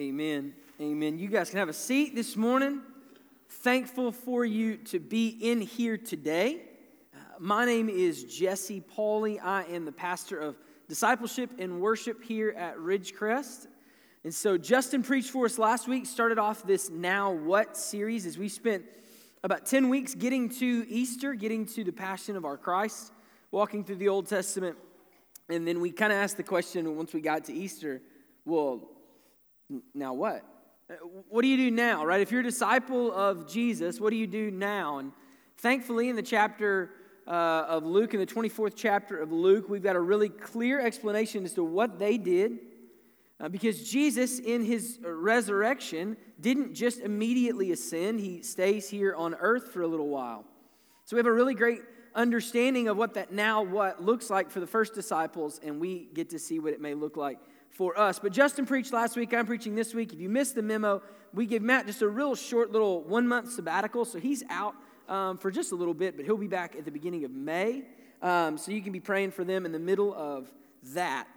Amen. Amen. You guys can have a seat this morning. Thankful for you to be in here today. Uh, my name is Jesse Pauley. I am the pastor of discipleship and worship here at Ridgecrest. And so Justin preached for us last week, started off this Now What series as we spent about 10 weeks getting to Easter, getting to the Passion of our Christ, walking through the Old Testament. And then we kind of asked the question once we got to Easter, well, now what? Uh, what do you do now, right? If you're a disciple of Jesus, what do you do now? And thankfully, in the chapter uh, of Luke, in the 24th chapter of Luke, we've got a really clear explanation as to what they did. Uh, because Jesus, in his resurrection, didn't just immediately ascend, he stays here on earth for a little while. So we have a really great understanding of what that now what looks like for the first disciples, and we get to see what it may look like for us. But Justin preached last week. I'm preaching this week. If you missed the memo, we give Matt just a real short little one month sabbatical. So he's out um, for just a little bit, but he'll be back at the beginning of May. Um, so you can be praying for them in the middle of that.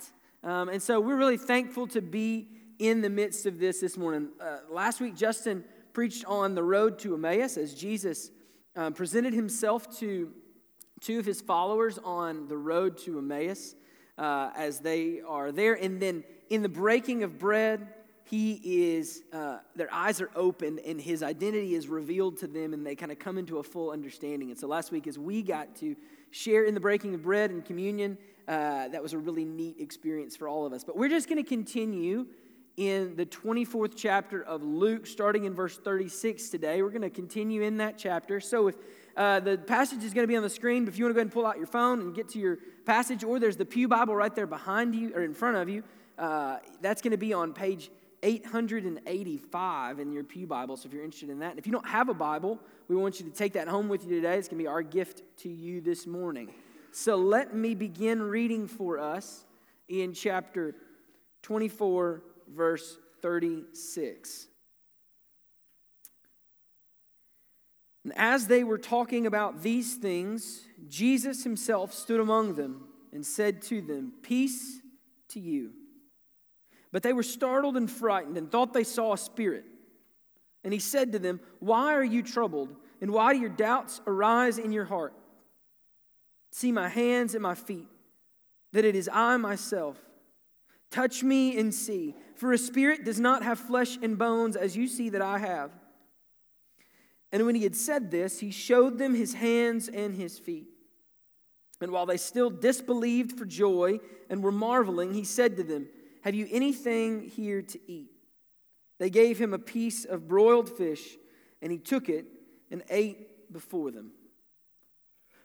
Um, and so we're really thankful to be in the midst of this this morning. Uh, last week, Justin preached on the road to Emmaus as Jesus um, presented himself to two of his followers on the road to Emmaus uh, as they are there. And then in the breaking of bread, he is, uh, their eyes are opened and his identity is revealed to them and they kind of come into a full understanding. And so last week, as we got to share in the breaking of bread and communion, uh, that was a really neat experience for all of us. But we're just going to continue in the 24th chapter of Luke, starting in verse 36 today. We're going to continue in that chapter. So if uh, the passage is going to be on the screen, but if you want to go ahead and pull out your phone and get to your passage, or there's the Pew Bible right there behind you or in front of you, uh, that's going to be on page 885 in your Pew Bible. So if you're interested in that, and if you don't have a Bible, we want you to take that home with you today. It's going to be our gift to you this morning. So let me begin reading for us in chapter 24, verse 36. And as they were talking about these things, Jesus himself stood among them and said to them, Peace to you. But they were startled and frightened and thought they saw a spirit. And he said to them, Why are you troubled? And why do your doubts arise in your heart? See my hands and my feet, that it is I myself. Touch me and see, for a spirit does not have flesh and bones as you see that I have. And when he had said this, he showed them his hands and his feet. And while they still disbelieved for joy and were marveling, he said to them, Have you anything here to eat? They gave him a piece of broiled fish, and he took it and ate before them.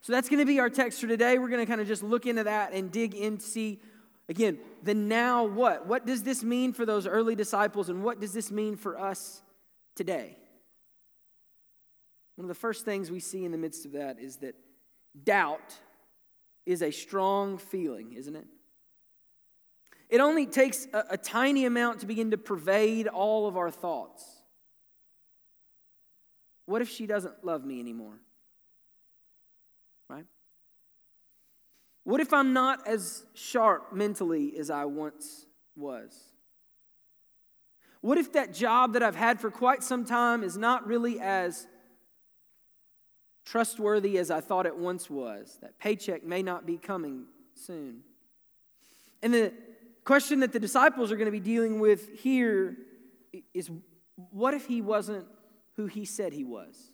So that's going to be our text for today. We're going to kind of just look into that and dig in to see, again, the now what? What does this mean for those early disciples, and what does this mean for us today? One of the first things we see in the midst of that is that doubt is a strong feeling, isn't it? It only takes a, a, tiny amount to begin to pervade all of our thoughts. What if she doesn't love me anymore? Right? What if I'm not as sharp mentally as I once was? What if that job that I've had for quite some time is not really as trustworthy as I thought it once was. That paycheck may not be coming soon. And the question that the disciples are going to be dealing with here is what if he wasn't who he said he was?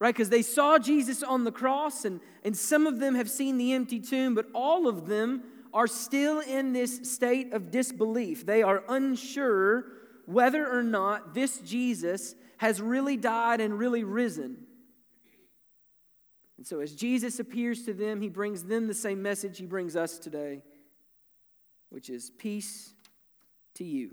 Right? Because they saw Jesus on the cross, and, and some of them have seen the empty tomb, but all of them are still in this state of disbelief. They are unsure whether or not this Jesus has really died and really risen. And so, as Jesus appears to them, he brings them the same message he brings us today, which is peace to you.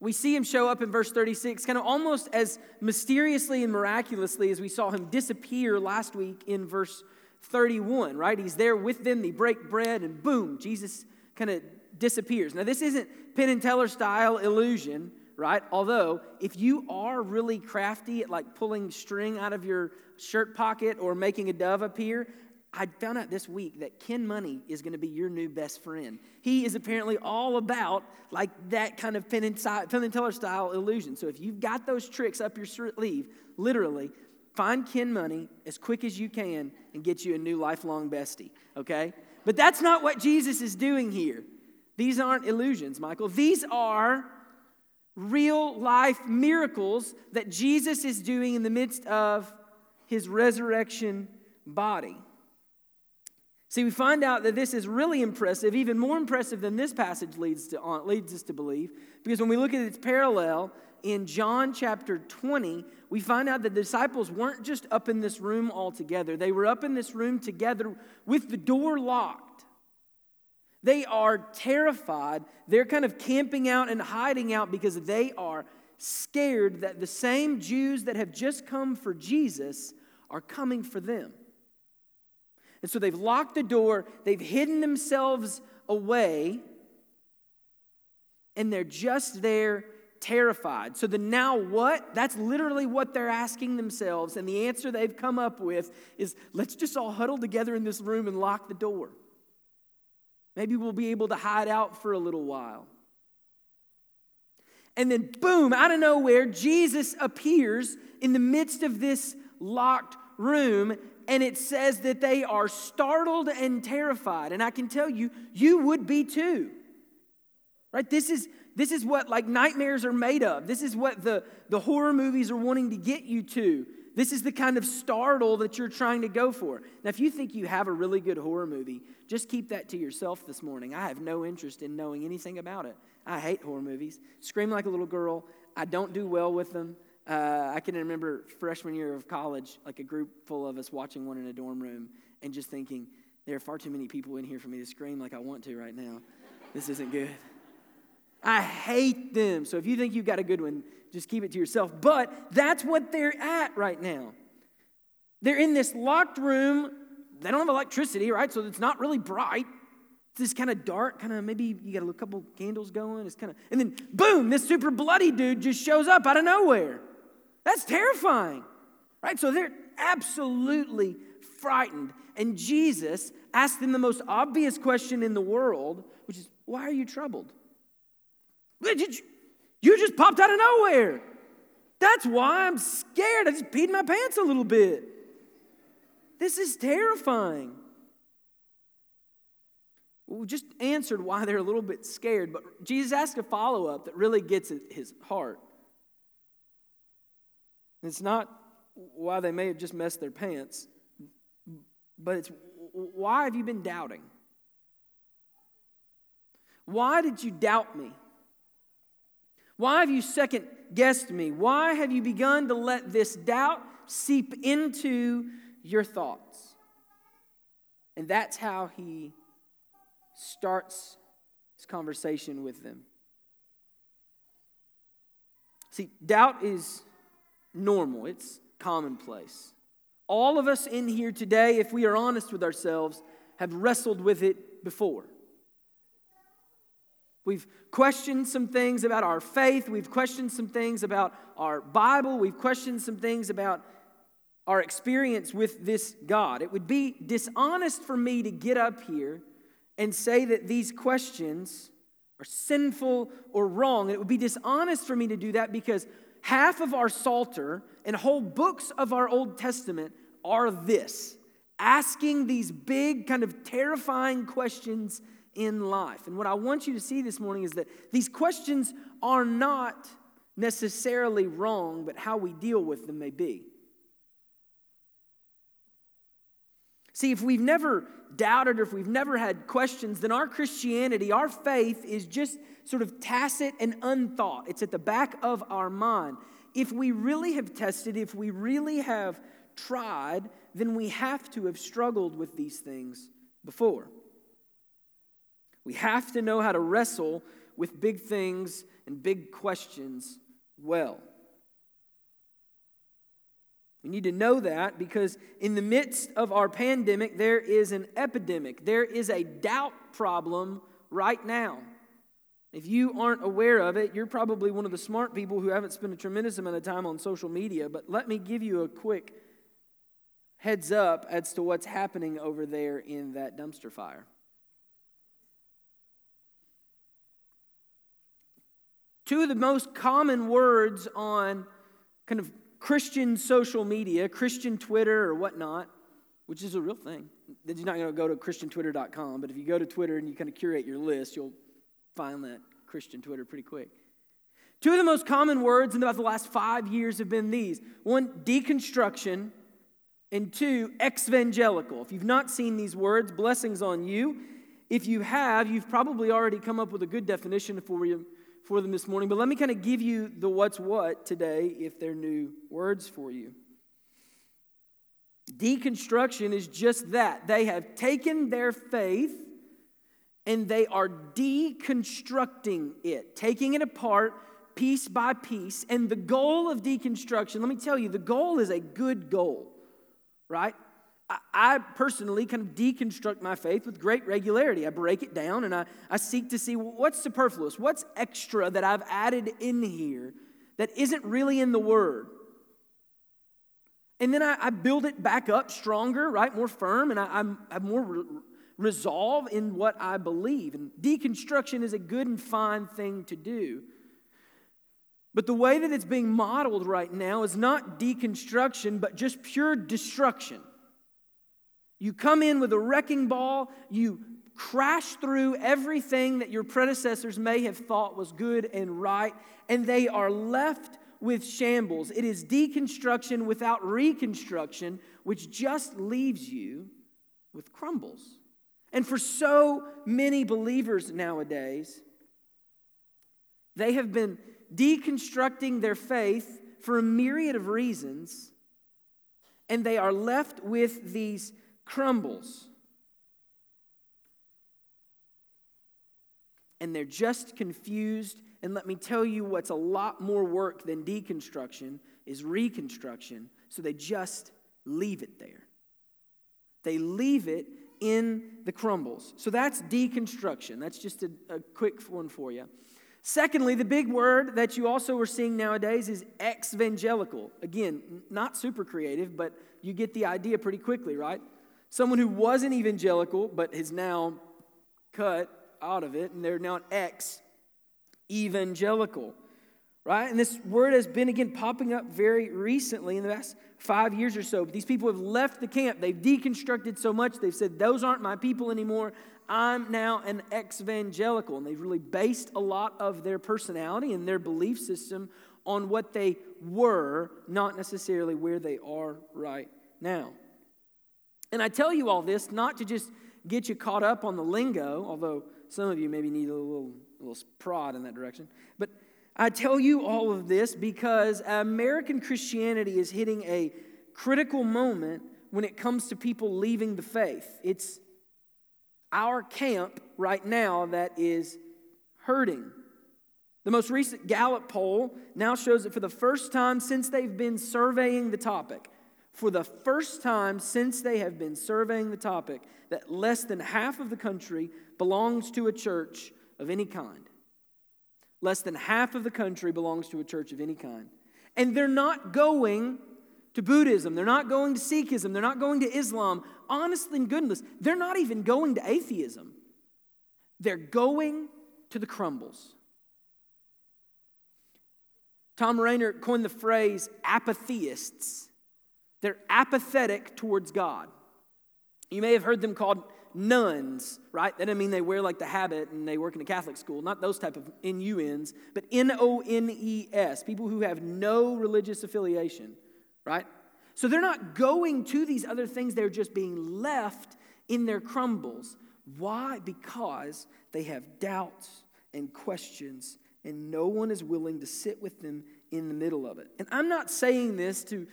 We see him show up in verse 36, kind of almost as mysteriously and miraculously as we saw him disappear last week in verse 31, right? He's there with them, they break bread, and boom, Jesus kind of disappears. Now, this isn't Penn and Teller style illusion, right? Although, if you are really crafty at like pulling string out of your shirt pocket or making a dove appear, I found out this week that Ken Money is going to be your new best friend. He is apparently all about like that kind of Penn and, and Teller style illusion. So if you've got those tricks up your sleeve, literally, find Ken Money as quick as you can and get you a new lifelong bestie, okay? But that's not what Jesus is doing here. These aren't illusions, Michael. These are real life miracles that Jesus is doing in the midst of his resurrection body. See, we find out that this is really impressive, even more impressive than this passage leads, to, uh, leads us to believe, because when we look at its parallel in John chapter 20, we find out that the disciples weren't just up in this room all together. They were up in this room together with the door locked. They are terrified. They're kind of camping out and hiding out because they are scared that the same Jews that have just come for Jesus are coming for them. And so they've locked the door, they've hidden themselves away, and they're just there terrified. So the now what? That's literally what they're asking themselves. And the answer they've come up with is let's just all huddle together in this room and lock the door. Maybe we'll be able to hide out for a little while. And then, boom, out of nowhere, Jesus appears in the midst of this locked room and it says that they are startled and terrified. And I can tell you, you would be too. Right? This is this is what like nightmares are made of. This is what the, the horror movies are wanting to get you to. This is the kind of startle that you're trying to go for. Now, if you think you have a really good horror movie, just keep that to yourself this morning. I have no interest in knowing anything about it. I hate horror movies. Scream like a little girl. I don't do well with them. Uh, I can remember freshman year of college, like a group full of us watching one in a dorm room and just thinking, there are far too many people in here for me to scream like I want to right now. This isn't good. I hate them. So if you think you've got a good one, just keep it to yourself. But that's what they're at right now. They're in this locked room. They don't have electricity, right? So it's not really bright. It's this kind of dark, kind of maybe you got a couple candles going. It's kind of, and then boom, this super bloody dude just shows up out of nowhere. That's terrifying, right? So they're absolutely frightened. And Jesus asked them the most obvious question in the world, which is, Why are you troubled? You just popped out of nowhere. That's why I'm scared. I just peed my pants a little bit. This is terrifying. We just answered why they're a little bit scared, but Jesus asked a follow up that really gets at his heart. It's not why they may have just messed their pants, but it's why have you been doubting? Why did you doubt me? Why have you second guessed me? Why have you begun to let this doubt seep into your thoughts? And that's how he starts his conversation with them. See, doubt is normal, it's commonplace. All of us in here today, if we are honest with ourselves, have wrestled with it before. We've questioned some things about our faith. We've questioned some things about our Bible. We've questioned some things about our experience with this God. It would be dishonest for me to get up here and say that these questions are sinful or wrong. It would be dishonest for me to do that because half of our Psalter and whole books of our Old Testament are this asking these big, kind of terrifying questions in life. And what I want you to see this morning is that these questions are not necessarily wrong, but how we deal with them may be. See, if we've never doubted or if we've never had questions, then our Christianity, our faith is just sort of tacit and unthought. It's at the back of our mind. If we really have tested, if we really have tried, then we have to have struggled with these things before. We have to know how to wrestle with big things and big questions well. We need to know that because in the midst of our pandemic, there is an epidemic. There is a doubt problem right now. If you aren't aware of it, you're probably one of the smart people who haven't spent a tremendous amount of time on social media. But let me give you a quick heads up as to what's happening over there in that dumpster fire. Two of the most common words on kind of Christian social media, Christian Twitter or whatnot, which is a real thing. You're not going to go to ChristianTwitter.com, but if you go to Twitter and you kind of curate your list, you'll find that Christian Twitter pretty quick. Two of the most common words in about the last five years have been these one, deconstruction, and two, exvangelical. If you've not seen these words, blessings on you. If you have, you've probably already come up with a good definition for you for them this morning, but let me kind of give you the what's what today if they're new words for you. Deconstruction is just that. They have taken their faith and they are deconstructing it, taking it apart piece by piece. And the goal of deconstruction, let me tell you, the goal is a good goal, right? I personally kind of deconstruct my faith with great regularity. I break it down and I, I seek to see what's superfluous, what's extra that I've added in here that isn't really in the Word. And then I, I build it back up stronger, right? More firm, and I, I'm, I'm more re- resolve in what I believe. And deconstruction is a good and fine thing to do. But the way that it's being modeled right now is not deconstruction, but just pure destruction. You come in with a wrecking ball, you crash through everything that your predecessors may have thought was good and right, and they are left with shambles. It is deconstruction without reconstruction, which just leaves you with crumbles. And for so many believers nowadays, they have been deconstructing their faith for a myriad of reasons, and they are left with these crumbles. And they're just confused. And let me tell you what's a lot more work than deconstruction is reconstruction. So they just leave it there. They leave it in the crumbles. So that's deconstruction. That's just a, a quick one for you. Secondly, the big word that you also are seeing nowadays is exvangelical. Again, not super creative, but you get the idea pretty quickly, right? Someone who wasn't evangelical but is now cut out of it, and they're now an ex evangelical, right? And this word has been again popping up very recently in the last five years or so. But these people have left the camp. They've deconstructed so much, they've said, Those aren't my people anymore. I'm now an ex evangelical. And they've really based a lot of their personality and their belief system on what they were, not necessarily where they are right now. And I tell you all this not to just get you caught up on the lingo, although some of you maybe need a little, a little prod in that direction. But I tell you all of this because American Christianity is hitting a critical moment when it comes to people leaving the faith. It's our camp right now that is hurting. The most recent Gallup poll now shows that for the first time since they've been surveying the topic, for the first time since they have been surveying the topic that less than half of the country belongs to a church of any kind. Less than half of the country belongs to a church of any kind. And they're not going to Buddhism, they're not going to Sikhism, they're not going to Islam. Honestly and goodness, they're not even going to atheism. They're going to the crumbles. Tom Rainer coined the phrase apatheists. They're apathetic towards God. You may have heard them called nuns, right? That doesn't mean they wear like the habit and they work in a Catholic school, not those type of N-U-Ns, but N-O-N-E-S, people who have no religious affiliation, right? So they're not going to these other things, they're just being left in their crumbles. Why? Because they have doubts and questions, and no one is willing to sit with them in the middle of it. And I'm not saying this to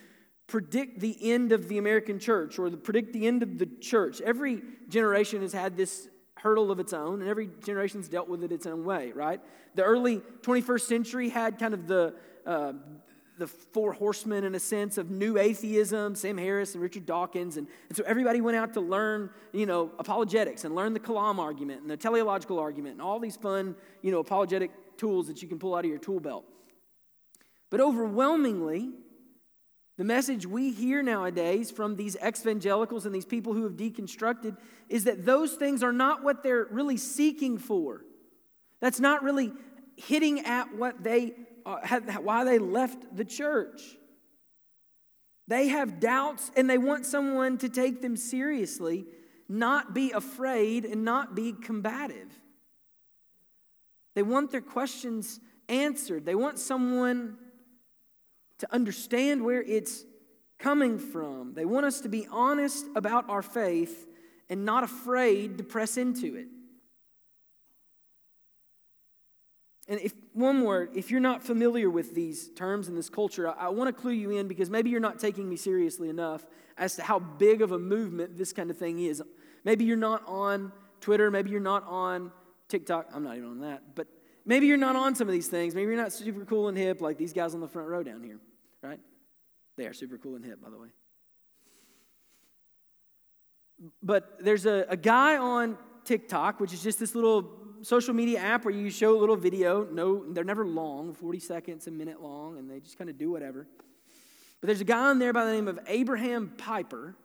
predict the end of the American church or the, predict the end of the church. Every generation has had this hurdle of its own, and every generation's dealt with it its own way, right? The early 21st century had kind of the uh, the four horsemen in a sense of new atheism, Sam Harris and Richard Dawkins, and, and so everybody went out to learn, you know, apologetics and learn the Kalam argument and the teleological argument and all these fun, you know, apologetic tools that you can pull out of your tool belt. But overwhelmingly, The message we hear nowadays from these evangelicals and these people who have deconstructed is that those things are not what they're really seeking for. That's not really hitting at what they uh, why they left the church. They have doubts and they want someone to take them seriously, not be afraid and not be combative. They want their questions answered. They want someone to understand where it's coming from. They want us to be honest about our faith and not afraid to press into it. And if one more, if you're not familiar with these terms in this culture, I, I want to clue you in because maybe you're not taking me seriously enough as to how big of a movement this kind of thing is. Maybe you're not on Twitter, maybe you're not on TikTok. I'm not even on that, but maybe you're not on some of these things. Maybe you're not super cool and hip like these guys on the front row down here right? They are super cool and hip, by the way. But there's a, a guy on TikTok, which is just this little social media app where you show a little video. No, they're never long, 40 seconds, a minute long, and they just kind of do whatever. But there's a guy on there by the name of Abraham Piper.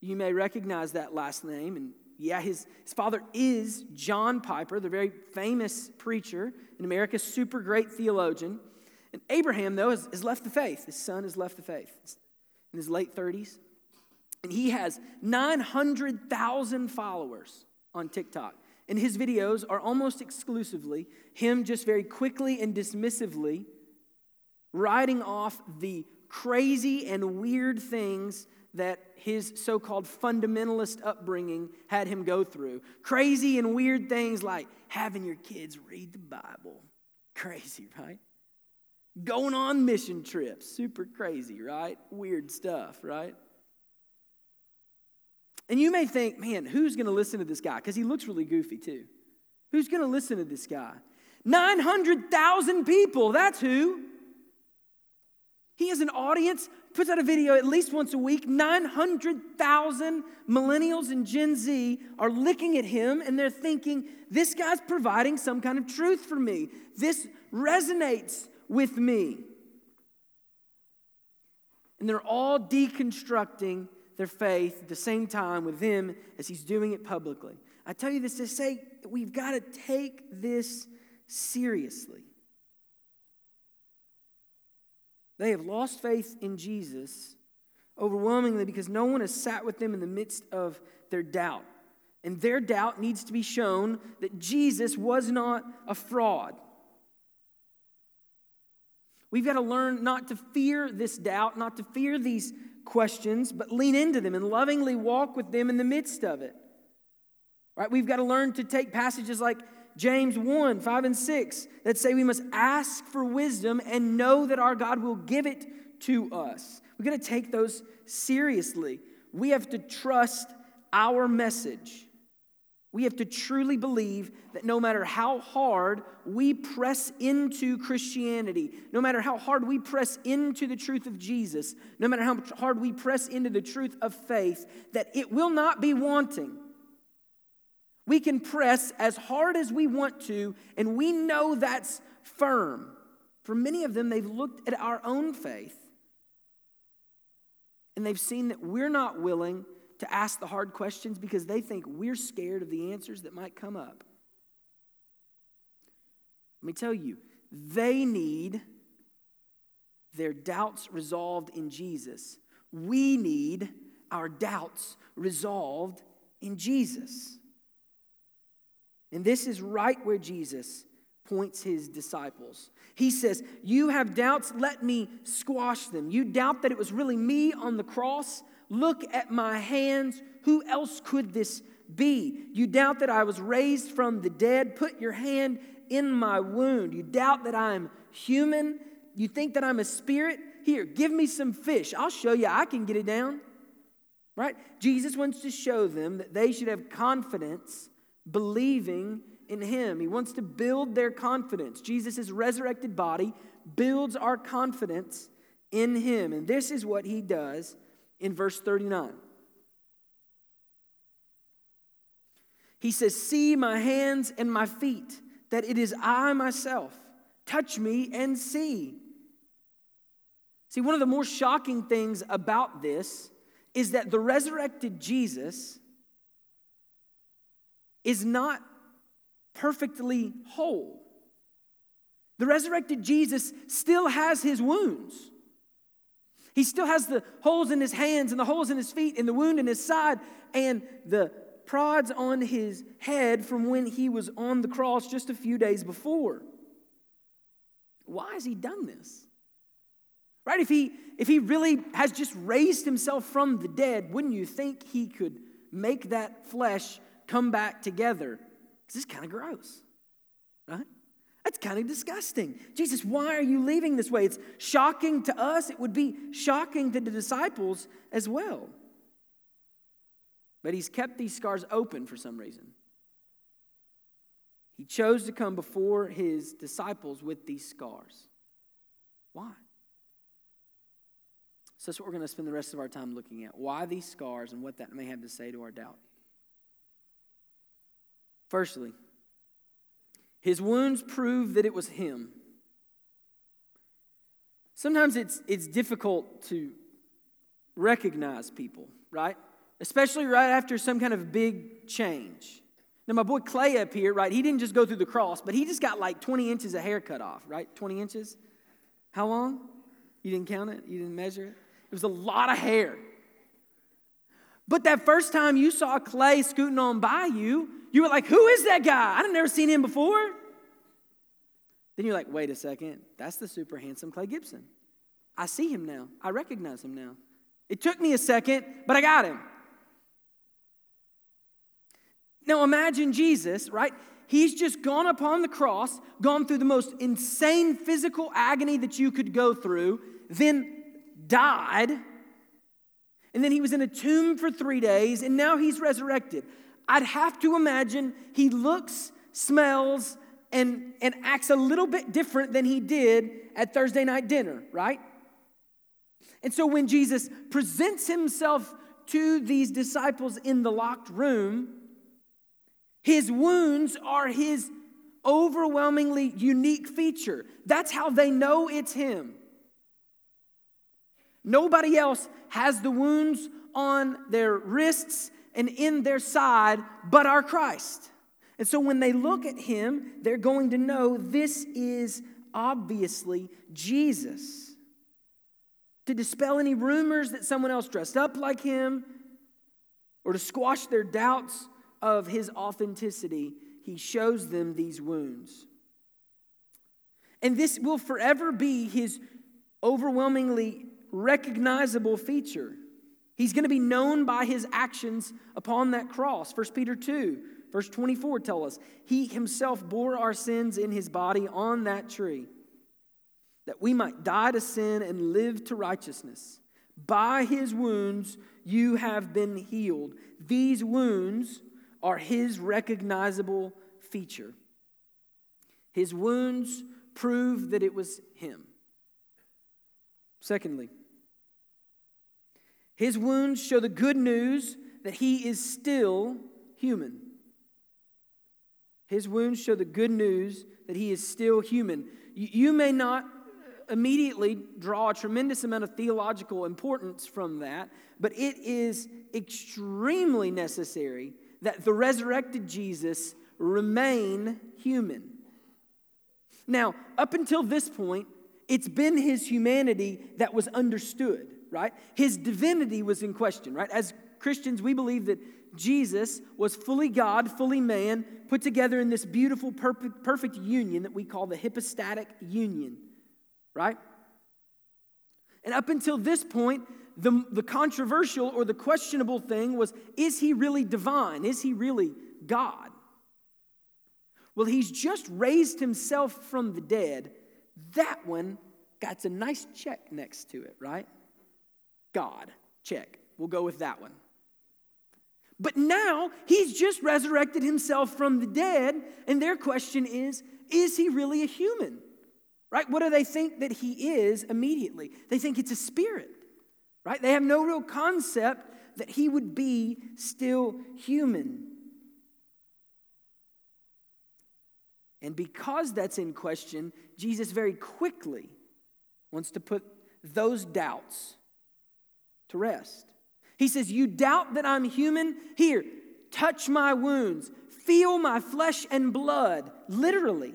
You may recognize that last name. And yeah, his, his father is John Piper, the very famous preacher in America, super great theologian. And Abraham, though, has, has left the faith. His son has left the faith in his late 30s. And he has 900,000 followers on TikTok. And his videos are almost exclusively him just very quickly and dismissively writing off the crazy and weird things that his so called fundamentalist upbringing had him go through. Crazy and weird things like having your kids read the Bible. Crazy, right? Going on mission trips. Super crazy, right? Weird stuff, right? And you may think, man, who's going to listen to this guy? Because he looks really goofy too. Who's going to listen to this guy? 900,000 people, that's who. He has an audience, puts out a video at least once a week. 900,000 millennials and Gen Z are looking at him and they're thinking, this guy's providing some kind of truth for me. This resonates with me. And they're all deconstructing their faith at the same time with him as he's doing it publicly. I tell you this to say we've got to take this seriously. They have lost faith in Jesus overwhelmingly because no one has sat with them in the midst of their doubt. And their doubt needs to be shown that Jesus was not a fraud. We've got to learn not to fear this doubt, not to fear these questions, but lean into them and lovingly walk with them in the midst of it. Right? We've got to learn to take passages like James 1 5 and 6 that say we must ask for wisdom and know that our God will give it to us. We've got to take those seriously. We have to trust our message. We have to truly believe that no matter how hard we press into Christianity, no matter how hard we press into the truth of Jesus, no matter how hard we press into the truth of faith, that it will not be wanting. We can press as hard as we want to, and we know that's firm. For many of them, they've looked at our own faith and they've seen that we're not willing to ask the hard questions because they think we're scared of the answers that might come up. Let me tell you, they need their doubts resolved in Jesus. We need our doubts resolved in Jesus. And this is right where Jesus points his disciples. He says, You have doubts, let me squash them. You doubt that it was really me on the cross? Look at my hands. Who else could this be? You doubt that I was raised from the dead. Put your hand in my wound. You doubt that I'm human. You think that I'm a spirit. Here, give me some fish. I'll show you I can get it down. Right? Jesus wants to show them that they should have confidence believing in him. He wants to build their confidence. Jesus' resurrected body builds our confidence in him. And this is what he does in verse 39. He says, See my hands and my feet, that it is I myself. Touch me and see. See, one of the more shocking things about this is that the resurrected Jesus is not perfectly whole. The resurrected Jesus still has his wounds. He still has the holes in his hands and the holes in his feet and the wound in his side and the prods on his head from when he was on the cross just a few days before. Why has he done this? Right? If he if he really has just raised himself from the dead, wouldn't you think he could make that flesh come back together? Because it's kind of gross. Right? That's kind of disgusting. Jesus, why are you leaving this way? It's shocking to us. It would be shocking to the disciples as well. But he's kept these scars open for some reason. He chose to come before his disciples with these scars. Why? So that's what we're going to spend the rest of our time looking at. Why these scars and what that may have to say to our doubt. Firstly, his wounds prove that it was him. Sometimes it's, it's difficult to recognize people, right? Especially right after some kind of big change. Now, my boy Clay up here, right, he didn't just go through the cross, but he just got like 20 inches of hair cut off, right? 20 inches? How long? You didn't count it? You didn't measure it? It was a lot of hair. But that first time you saw Clay scooting on by you, you were like, Who is that guy? I've never seen him before. Then you're like, Wait a second, that's the super handsome Clay Gibson. I see him now. I recognize him now. It took me a second, but I got him. Now imagine Jesus, right? He's just gone upon the cross, gone through the most insane physical agony that you could go through, then died, and then he was in a tomb for three days, and now he's resurrected. I'd have to imagine he looks, smells, and, and acts a little bit different than he did at Thursday night dinner, right? And so when Jesus presents himself to these disciples in the locked room, his wounds are his overwhelmingly unique feature. That's how they know it's him. Nobody else has the wounds on their wrists and in their side but our Christ. And so when they look at him, they're going to know this is obviously Jesus. To dispel any rumors that someone else dressed up like him or to squash their doubts of his authenticity, he shows them these wounds. And this will forever be his overwhelmingly recognizable feature. He's going to be known by his actions upon that cross. 1 Peter 2, verse 24 tell us, he himself bore our sins in his body on that tree, that we might die to sin and live to righteousness. By his wounds you have been healed. These wounds are his recognizable feature. His wounds prove that it was him. Secondly, his wounds show the good news that he is still human. His wounds show the good news that he is still human. You, may not immediately draw a tremendous amount of theological importance from that, but it is extremely necessary that the resurrected Jesus remain human. Now, up until this point, it's been his humanity that was understood right? His divinity was in question, right? As Christians, we believe that Jesus was fully God, fully man, put together in this beautiful, perfect, perfect union that we call the hypostatic union, right? And up until this point, the, the controversial or the questionable thing was is he really divine? Is he really God? Well, he's just raised himself from the dead. That one got a nice check next to it, right? God. Check. We'll go with that one. But now he's just resurrected himself from the dead, and their question is is he really a human? Right? What do they think that he is immediately? They think it's a spirit, right? They have no real concept that he would be still human. And because that's in question, Jesus very quickly wants to put those doubts to rest. He says, You doubt that I'm human? Here, touch my wounds, feel my flesh and blood, literally.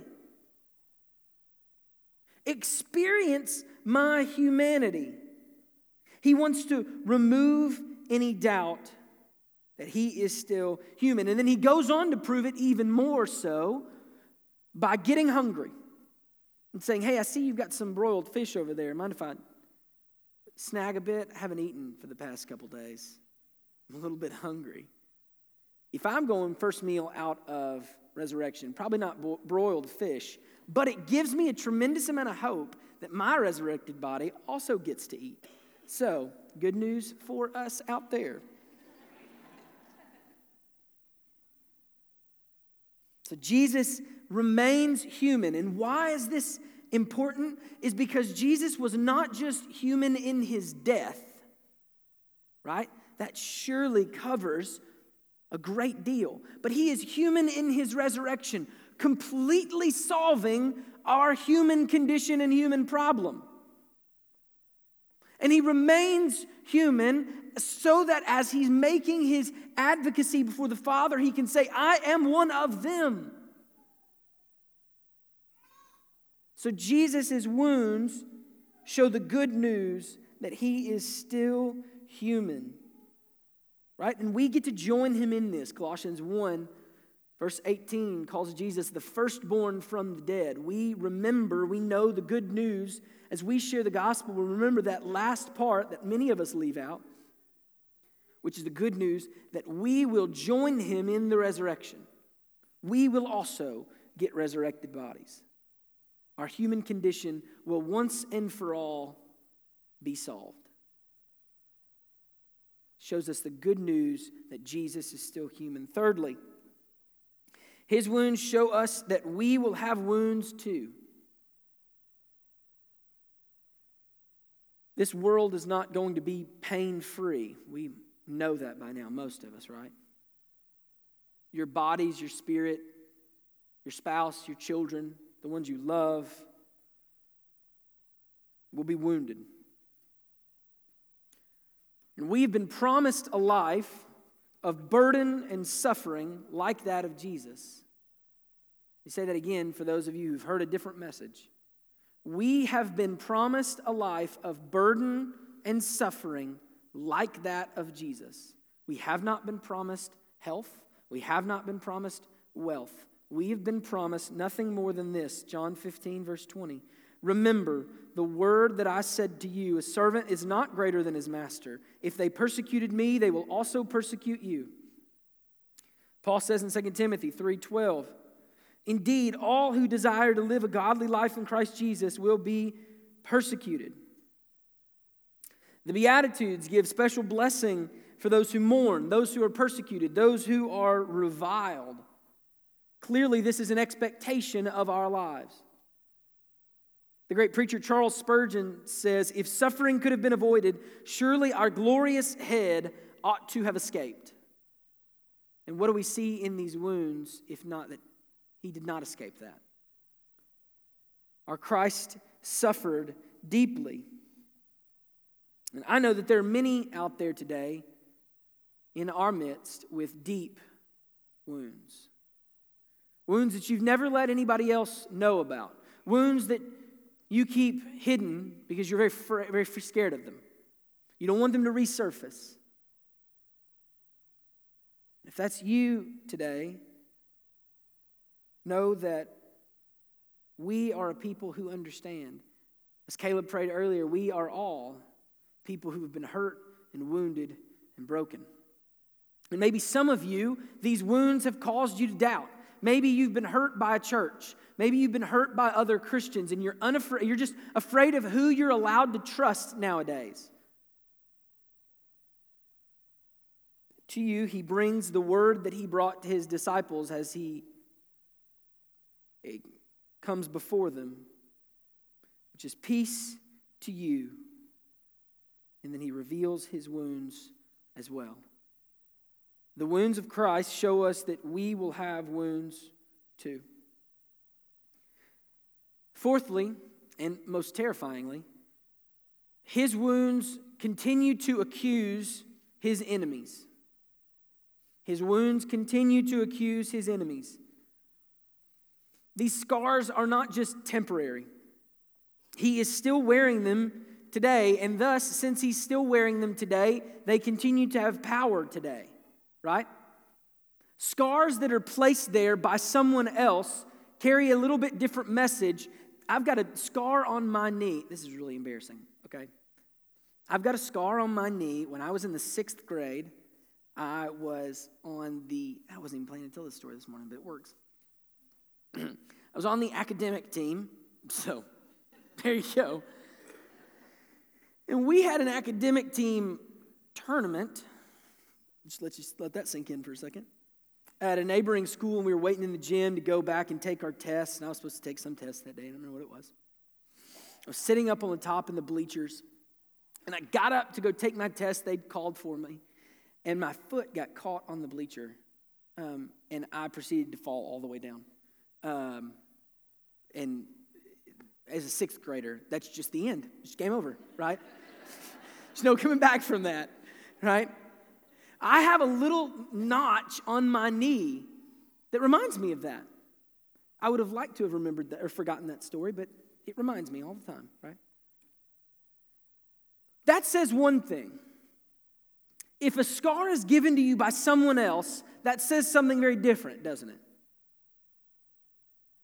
Experience my humanity. He wants to remove any doubt that he is still human. And then he goes on to prove it even more so by getting hungry and saying, Hey, I see you've got some broiled fish over there. Mind if I snag a bit? I haven't eaten for the past couple days. I'm a little bit hungry. If I'm going first meal out of resurrection, probably not broiled fish, but it gives me a tremendous amount of hope that my resurrected body also gets to eat. So, good news for us out there. So Jesus remains human. And why is this important? Is because Jesus was not just human in his death, right? That surely covers a great deal. But he is human in his resurrection, completely solving our human condition and human problem. And he remains human so that as he's making his advocacy before the Father, he can say, I am one of them. So Jesus' wounds show the good news that he is still human. Right? And we get to join him in this. Colossians 1 Verse 18 calls Jesus the firstborn from the dead. We remember, we know the good news as we share the gospel. We remember that last part that many of us leave out, which is the good news that we will join him in the resurrection. We will also get resurrected bodies. Our human condition will once and for all be solved. Shows us the good news that Jesus is still human. Thirdly, his wounds show us that we will have wounds too. This world is not going to be pain free. We know that by now, most of us, right? Your bodies, your spirit, your spouse, your children, the ones you love, will be wounded. And we've been promised a life of burden and suffering like that of Jesus. Me say that again for those of you who've heard a different message. We have been promised a life of burden and suffering like that of Jesus. We have not been promised health. We have not been promised wealth. We have been promised nothing more than this John 15, verse 20. Remember the word that I said to you a servant is not greater than his master. If they persecuted me, they will also persecute you. Paul says in 2 Timothy 3:12, Indeed, all who desire to live a godly life in Christ Jesus will be persecuted. The Beatitudes give special blessing for those who mourn, those who are persecuted, those who are reviled. Clearly, this is an expectation of our lives. The great preacher Charles Spurgeon says If suffering could have been avoided, surely our glorious head ought to have escaped. And what do we see in these wounds, if not that he did not escape that. Our Christ suffered deeply. And I know that there are many out there today in our midst with deep wounds. Wounds that you've never let anybody else know about. Wounds that you keep hidden because you're very, very scared of them. You don't want them to resurface. If that's you today, Know that we are a people who understand. As Caleb prayed earlier, we are all people who have been hurt and wounded and broken. And maybe some of you, these wounds have caused you to doubt. Maybe you've been hurt by a church. Maybe you've been hurt by other Christians and you're unafraid, you're just afraid of who you're allowed to trust nowadays. To you, he brings the word that he brought to his disciples as he comes before them, which is peace to you. And then he reveals his wounds as well. The wounds of Christ show us that we will have wounds too. Fourthly, and most terrifyingly, his wounds continue to accuse his enemies. His wounds continue to accuse his enemies. These scars are not just temporary. He is still wearing them today, and thus, since he's still wearing them today, they continue to have power today, right? Scars that are placed there by someone else carry a little bit different message. I've got a scar on my knee. This is really embarrassing, okay? I've got a scar on my knee. When I was in the sixth grade, I was on the, I wasn't even planning to tell this story this morning, but it works. I was on the academic team, so there you go. And we had an academic team tournament. Just let you let that sink in for a second. At a neighboring school, and we were waiting in the gym to go back and take our tests. And I was supposed to take some tests that day. I don't remember what it was. I was sitting up on the top in the bleachers, and I got up to go take my test. They'd called for me, and my foot got caught on the bleacher, um, and I proceeded to fall all the way down. Um, and as a sixth grader, that's just the end. It's game over, right? There's no coming back from that, right? I have a little notch on my knee that reminds me of that. I would have liked to have remembered that or forgotten that story, but it reminds me all the time, right? That says one thing. If a scar is given to you by someone else, that says something very different, doesn't it?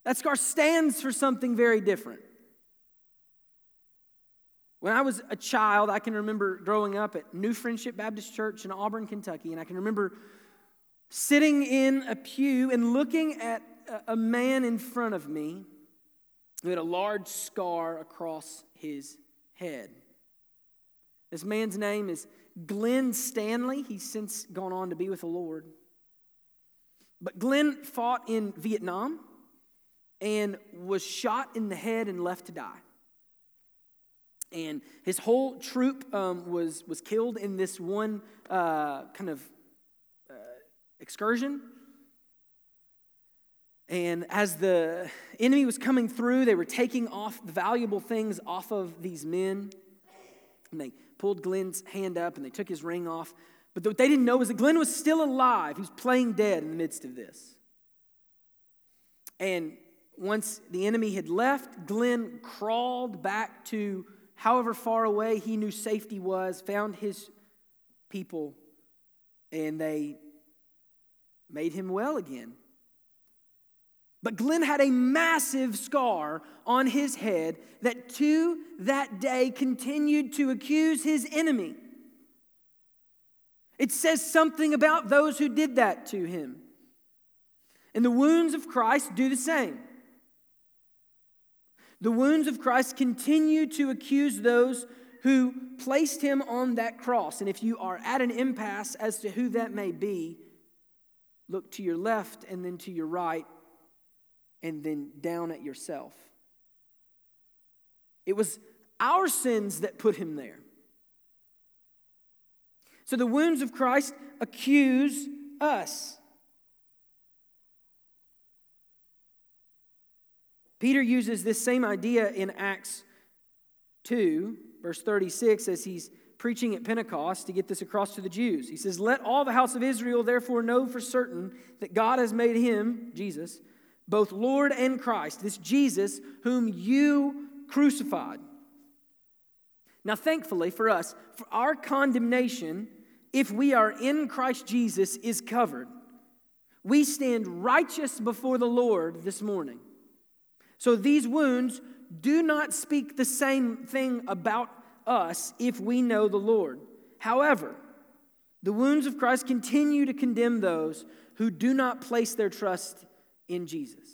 That scar stands for something very different. When I was a child, I can remember growing up at New Friendship Baptist Church in Auburn, Kentucky, and I can remember sitting in a pew and looking at a man in front of me who had a large scar across his head. This man's name is Glenn Stanley. He's since gone on to be with the Lord. But Glenn fought in Vietnam and was shot in the head and left to die. And his whole troop um, was, was killed in this one uh, kind of uh, excursion. And as the enemy was coming through, they were taking off the valuable things off of these men. And they pulled Glenn's hand up and they took his ring off. But what they didn't know was that Glenn was still alive. He was playing dead in the midst of this. And once the enemy had left, Glenn crawled back to however far away he knew safety was, found his people, and they made him well again. But Glenn had a massive scar on his head that to that day continued to accuse his enemy. It says something about those who did that to him. And the wounds of Christ do the same. The wounds of Christ continue to accuse those who placed him on that cross. And if you are at an impasse as to who that may be, look to your left and then to your right and then down at yourself. It was our sins that put him there. So the wounds of Christ accuse us. Peter uses this same idea in Acts 2, verse 36, as he's preaching at Pentecost to get this across to the Jews. He says, Let all the house of Israel therefore know for certain that God has made him, Jesus, both Lord and Christ, this Jesus whom you crucified. Now, thankfully for us, for our condemnation, if we are in Christ Jesus, is covered. We stand righteous before the Lord this morning. So these wounds do not speak the same thing about us if we know the Lord. However, the wounds of Christ continue to condemn those who do not place their trust in Jesus.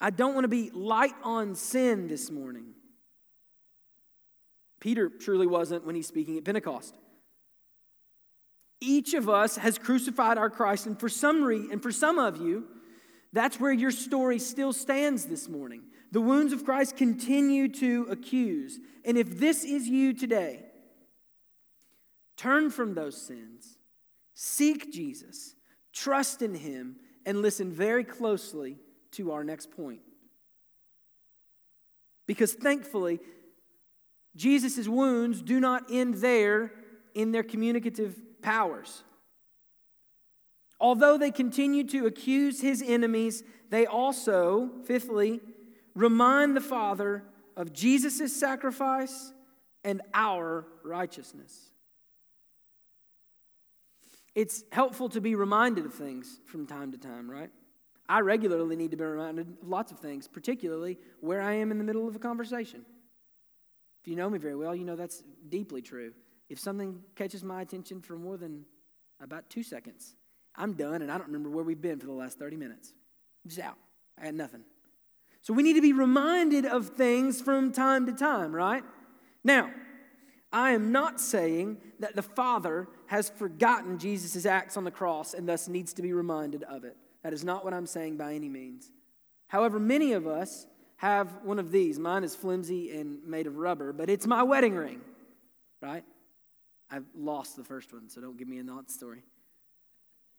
I don't want to be light on sin this morning. Peter truly wasn't when he's speaking at Pentecost. Each of us has crucified our Christ, and for some reason, and for some of you, that's where your story still stands this morning. The wounds of Christ continue to accuse. And if this is you today, turn from those sins, seek Jesus, trust in Him, and listen very closely to our next point. Because thankfully, Jesus' wounds do not end there in their communicative powers. Although they continue to accuse his enemies, they also, fifthly, remind the Father of Jesus' sacrifice and our righteousness. It's helpful to be reminded of things from time to time, right? I regularly need to be reminded of lots of things, particularly where I am in the middle of a conversation. If you know me very well, you know that's deeply true. If something catches my attention for more than about two seconds, I'm done and I don't remember where we've been for the last 30 minutes. I'm just out. I had nothing. So we need to be reminded of things from time to time, right? Now, I am not saying that the Father has forgotten Jesus' acts on the cross and thus needs to be reminded of it. That is not what I'm saying by any means. However, many of us have one of these. Mine is flimsy and made of rubber, but it's my wedding ring, right? I've lost the first one, so don't give me a not story.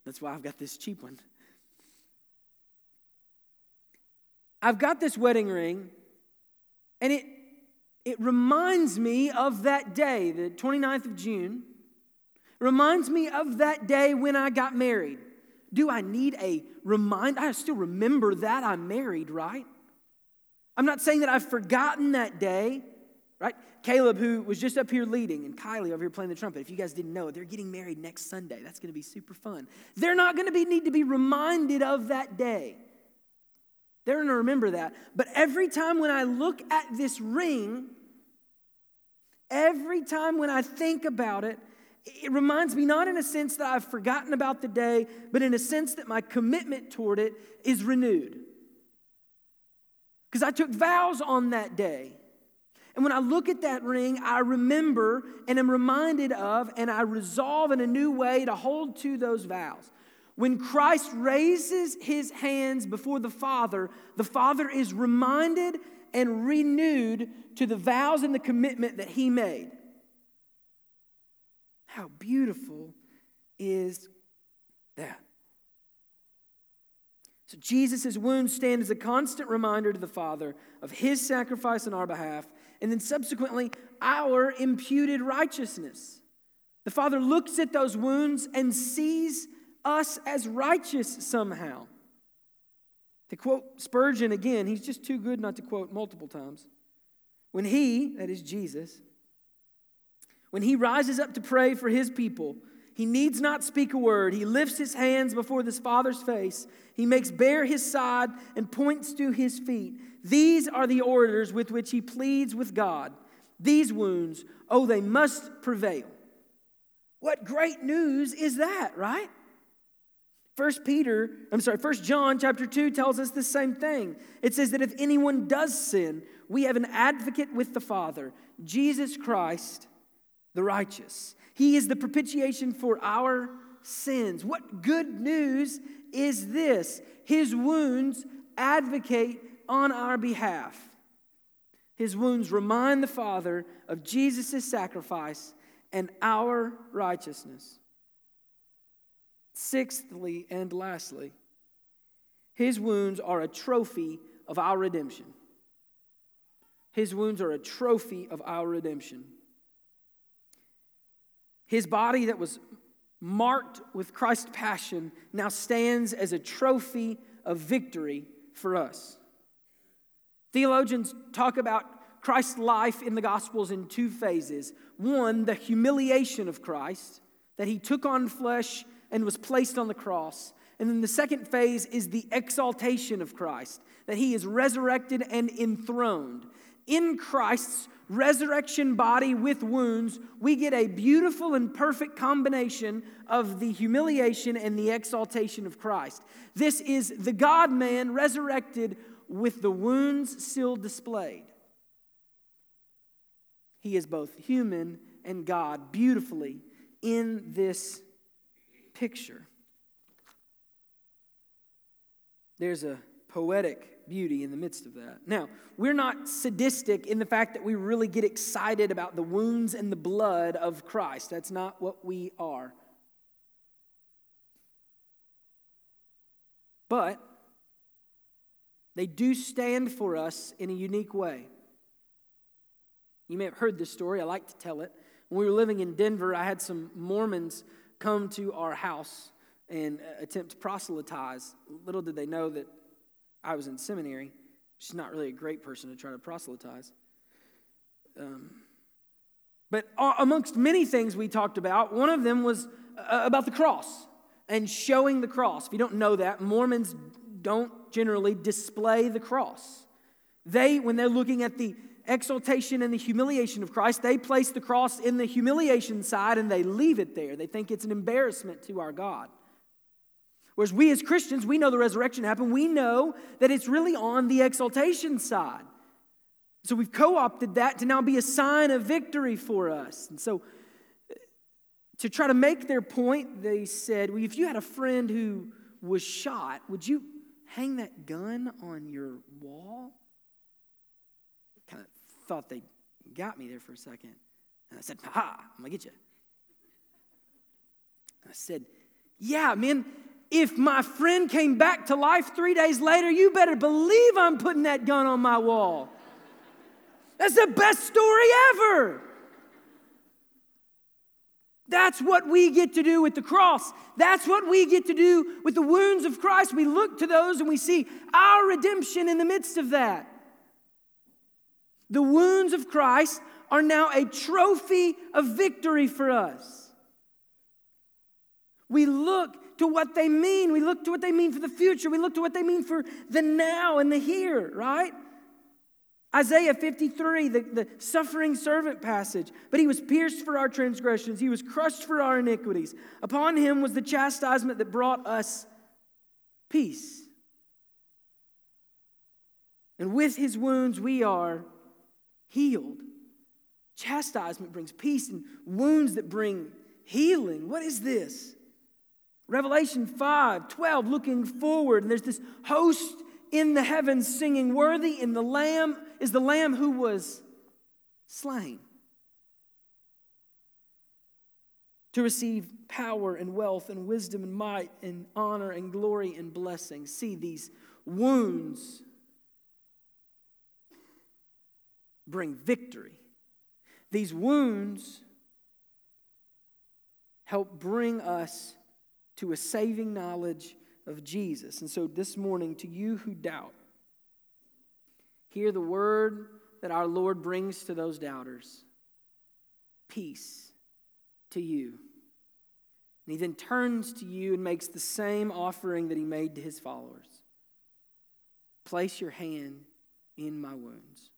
That's why I've got this cheap one. I've got this wedding ring, and it, it reminds me of that day, the 29th of June. Reminds me of that day when I got married. Do I need a remind? I still remember that I'm married, right? I'm not saying that I've forgotten that day, right? Caleb, who was just up here leading, and Kylie over here playing the trumpet. If you guys didn't know, they're getting married next Sunday. That's going to be super fun. They're not going to be, need to be reminded of that day. They're going to remember that. But every time when I look at this ring, every time when I think about it, it reminds me not in a sense that I've forgotten about the day, but in a sense that my commitment toward it is renewed. Because I took vows on that day. And when I look at that ring, I remember and am reminded of, and I resolve in a new way to hold to those vows. When Christ raises his hands before the Father, the Father is reminded and renewed to the vows and the commitment that he made. How beautiful is that? So Jesus' wounds stand as a constant reminder to the Father of his sacrifice on our behalf, and then subsequently our imputed righteousness. The Father looks at those wounds and sees us as righteous somehow. To quote Spurgeon again, he's just too good not to quote multiple times. When he, that is Jesus, when he rises up to pray for his people, he needs not speak a word. He lifts his hands before his Father's face. He makes bare his side and points to his feet. These are the orders with which he pleads with God. These wounds, oh, they must prevail. What great news is that, right? First Peter, I'm sorry, First John chapter 2 tells us the same thing. It says that if anyone does sin, we have an advocate with the Father, Jesus Christ, the righteous. He is the propitiation for our sins. What good news is this? His wounds advocate on our behalf. His wounds remind the Father of Jesus' sacrifice and our righteousness. Sixthly and lastly, his wounds are a trophy of our redemption. His wounds are a trophy of our redemption. His body that was marked with Christ's passion now stands as a trophy of victory for us. Theologians talk about Christ's life in the Gospels in two phases. One, the humiliation of Christ, that he took on flesh and was placed on the cross. And then the second phase is the exaltation of Christ, that he is resurrected and enthroned. In Christ's resurrection body with wounds, we get a beautiful and perfect combination of the humiliation and the exaltation of Christ. This is the God man resurrected with the wounds still displayed. He is both human and God beautifully in this picture. There's a poetic beauty in the midst of that. Now, we're not sadistic in the fact that we really get excited about the wounds and the blood of Christ. That's not what we are. But they do stand for us in a unique way. You may have heard this story. I like to tell it. When we were living in Denver, I had some Mormons come to our house and uh, attempt to proselytize. Little did they know that I was in seminary. She's not really a great person to try to proselytize. Um, but amongst many things we talked about, one of them was uh, about the cross and showing the cross. If you don't know that, Mormons don't generally display the cross. They, when they're looking at the exaltation and the humiliation of Christ, they place the cross in the humiliation side and they leave it there. They think it's an embarrassment to our God. Whereas we as Christians, we know the resurrection happened. We know that it's really on the exaltation side. So we've co opted that to now be a sign of victory for us. And so uh, to try to make their point, they said, well, if you had a friend who was shot, would you hang that gun on your wall? Kind of thought they got me there for a second. And I said, ha, I'm gonna get you. I said, yeah, man, if my friend came back to life three days later, you better believe I'm putting that gun on my wall. That's the best story ever. That's what we get to do with the cross. That's what we get to do with the wounds of Christ. We look to those and we see our redemption in the midst of that. The wounds of Christ are now a trophy of victory for us. We look to what they mean. We look to what they mean for the future. We look to what they mean for the now and the here, right? Isaiah 53, the, the suffering servant passage. But he was pierced for our transgressions, he was crushed for our iniquities. Upon him was the chastisement that brought us peace. And with his wounds, we are healed. Chastisement brings peace, and wounds that bring healing. What is this? Revelation 5 12, looking forward, and there's this host in the heavens singing, Worthy in the Lamb is the Lamb who was slain to receive power and wealth and wisdom and might and honor and glory and blessing. See, these wounds bring victory. These wounds help bring us to a saving knowledge of Jesus. And so this morning, to you who doubt, hear the word that our Lord brings to those doubters peace to you. And he then turns to you and makes the same offering that he made to his followers Place your hand in my wounds.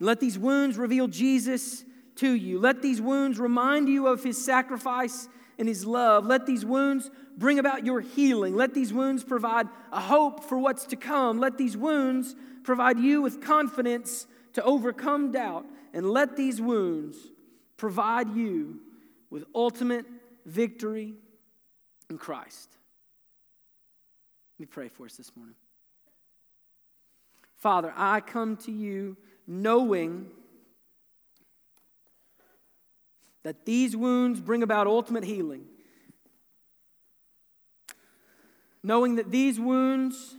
Let these wounds reveal Jesus to you. Let these wounds remind you of his sacrifice and his love. Let these wounds bring about your healing. Let these wounds provide a hope for what's to come. Let these wounds provide you with confidence to overcome doubt. And let these wounds provide you with ultimate victory in Christ. Let me pray for us this morning. Father, I come to you knowing that these wounds bring about ultimate healing. Knowing that these wounds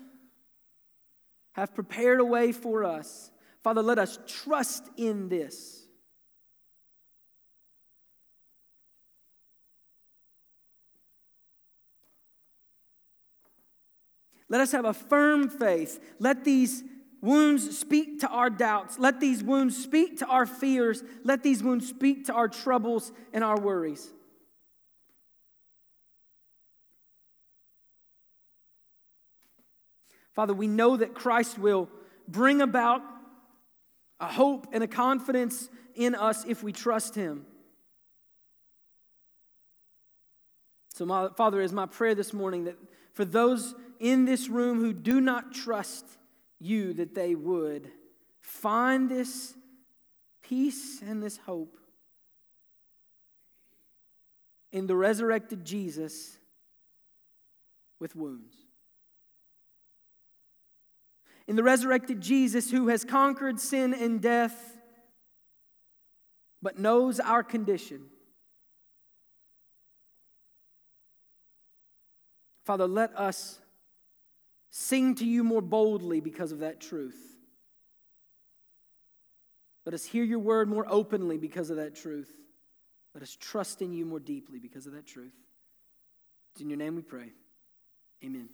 have prepared a way for us. Father, let us trust in this. Let us have a firm faith. Let these wounds speak to our doubts. Let these wounds speak to our fears. Let these wounds speak to our troubles and our worries. Father, we know that Christ will bring about a hope and a confidence in us if we trust Him. So, my, Father, is my prayer this morning that for those in this room who do not trust you, that they would find this peace and this hope in the resurrected Jesus with wounds in the resurrected Jesus who has conquered sin and death, but knows our condition. Father, let us sing to you more boldly because of that truth. Let us hear your word more openly because of that truth. Let us trust in you more deeply because of that truth. It's in your name we pray. Amen.